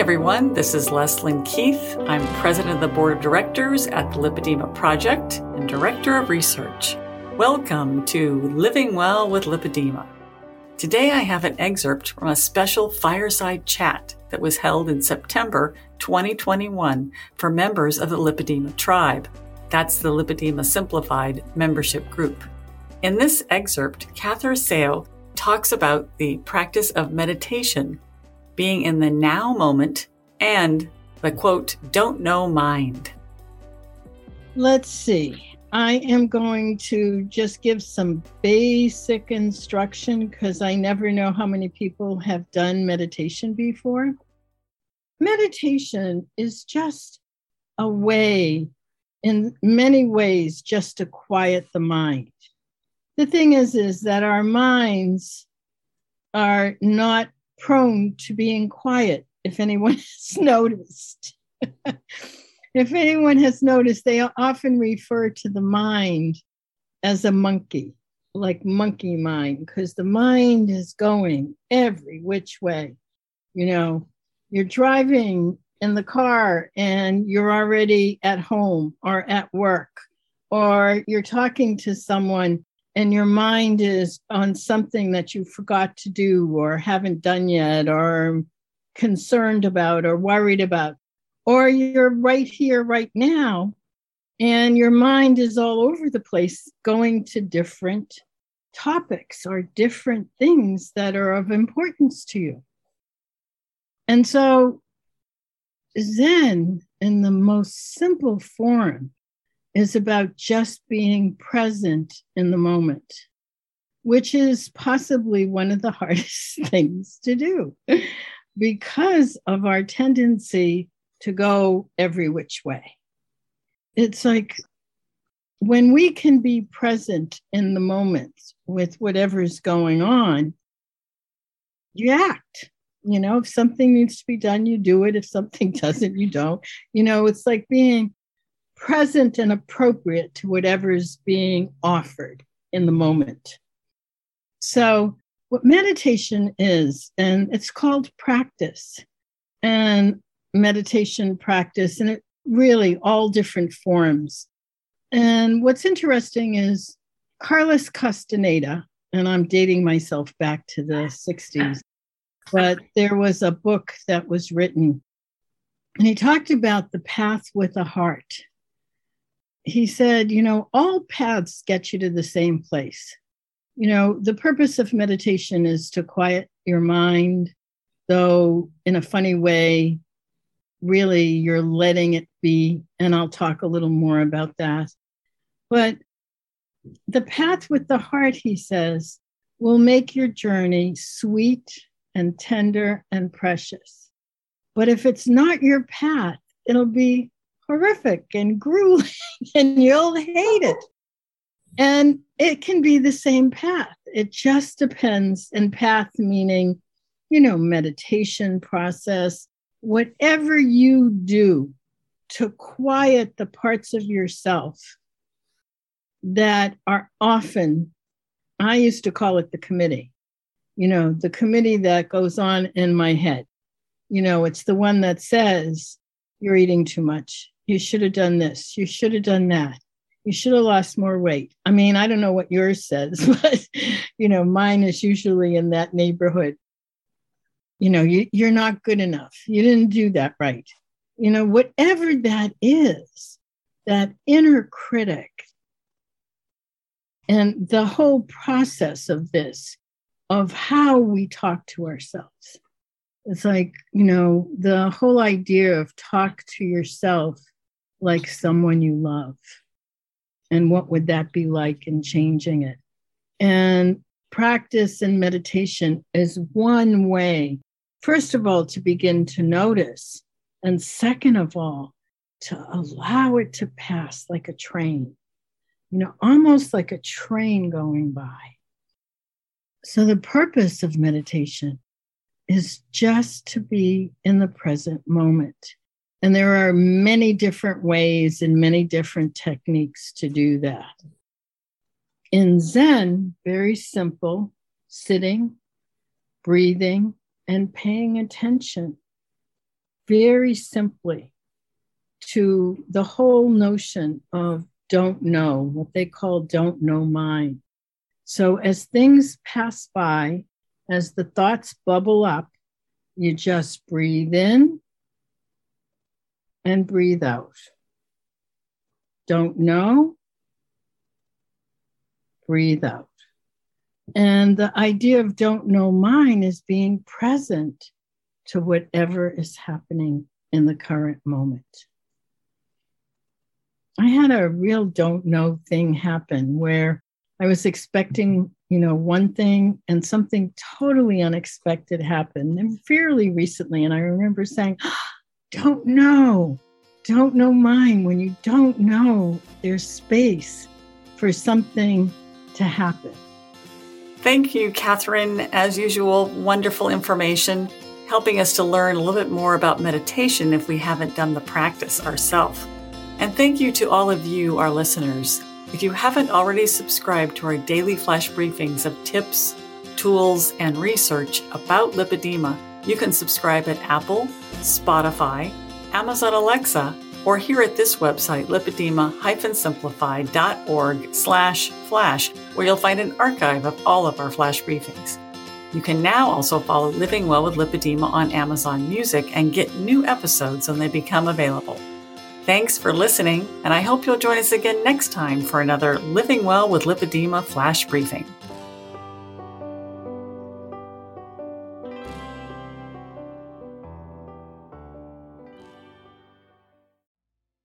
everyone. This is Leslyn Keith. I'm president of the board of directors at the Lipedema Project and director of research. Welcome to Living Well with Lipedema. Today I have an excerpt from a special fireside chat that was held in September 2021 for members of the Lipedema tribe. That's the Lipedema Simplified membership group. In this excerpt, Catherine Seo talks about the practice of meditation being in the now moment, and the quote, don't know mind. Let's see. I am going to just give some basic instruction because I never know how many people have done meditation before. Meditation is just a way, in many ways, just to quiet the mind. The thing is, is that our minds are not prone to being quiet, if anyone has noticed. if anyone has noticed, they often refer to the mind as a monkey, like monkey mind, because the mind is going every which way. You know, you're driving in the car and you're already at home or at work, or you're talking to someone and your mind is on something that you forgot to do or haven't done yet or concerned about or worried about, or you're right here, right now, and your mind is all over the place going to different topics or different things that are of importance to you. And so, Zen, in the most simple form, is about just being present in the moment, which is possibly one of the hardest things to do because of our tendency to go every which way. It's like when we can be present in the moment with whatever's going on, you act. You know, if something needs to be done, you do it. If something doesn't, you don't. You know, it's like being present and appropriate to whatever's being offered in the moment. So, what meditation is, and it's called practice and meditation practice, and it really all different forms. And what's interesting is Carlos Castaneda, and I'm dating myself back to the 60s, but there was a book that was written, and he talked about the path with a heart he said, you know, all paths get you to the same place. You know, the purpose of meditation is to quiet your mind, though in a funny way, really you're letting it be. And I'll talk a little more about that. But the path with the heart, he says, will make your journey sweet and tender and precious. But if it's not your path, it'll be horrific and grueling and you'll hate it. And it can be the same path. It just depends. And path meaning, you know, meditation process, whatever you do to quiet the parts of yourself that are often, I used to call it the committee, you know, the committee that goes on in my head. You know, it's the one that says, you're eating too much you should have done this, you should have done that. You should have lost more weight. I mean, I don't know what yours says, but you know, mine is usually in that neighborhood. You know, you, you're not good enough. You didn't do that right. You know, whatever that is, that inner critic and the whole process of this, of how we talk to ourselves. It's like, you know, the whole idea of talk to yourself like someone you love? And what would that be like in changing it? And practice and meditation is one way, first of all, to begin to notice. And second of all, to allow it to pass like a train, you know, almost like a train going by. So, the purpose of meditation is just to be in the present moment and there are many different ways and many different techniques to do that. In Zen, very simple sitting, breathing, and paying attention. very simply to the whole notion of don't know, what they call don't know mind. So as things pass by, as the thoughts bubble up, you just breathe in and breathe out. Don't know, breathe out. And the idea of don't know mind is being present to whatever is happening in the current moment. I had a real don't know thing happen where I was expecting, you know, one thing and something totally unexpected happened and fairly recently. And I remember saying, ah, don't know, don't know mine. When you don't know, there's space for something to happen. Thank you, Catherine. As usual, wonderful information, helping us to learn a little bit more about meditation if we haven't done the practice ourselves. And thank you to all of you, our listeners. If you haven't already subscribed to our daily flash briefings of tips, tools, and research about lipedema, you can subscribe at Apple, Spotify, Amazon Alexa, or here at this website, lipedema-simplified.org slash flash, where you'll find an archive of all of our flash briefings. You can now also follow Living Well with Lipedema on Amazon Music and get new episodes when they become available. Thanks for listening, and I hope you'll join us again next time for another Living Well with Lipedema flash briefing.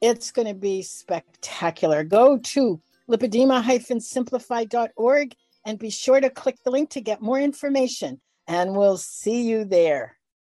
It's going to be spectacular. Go to lipedema-simplified.org and be sure to click the link to get more information. And we'll see you there.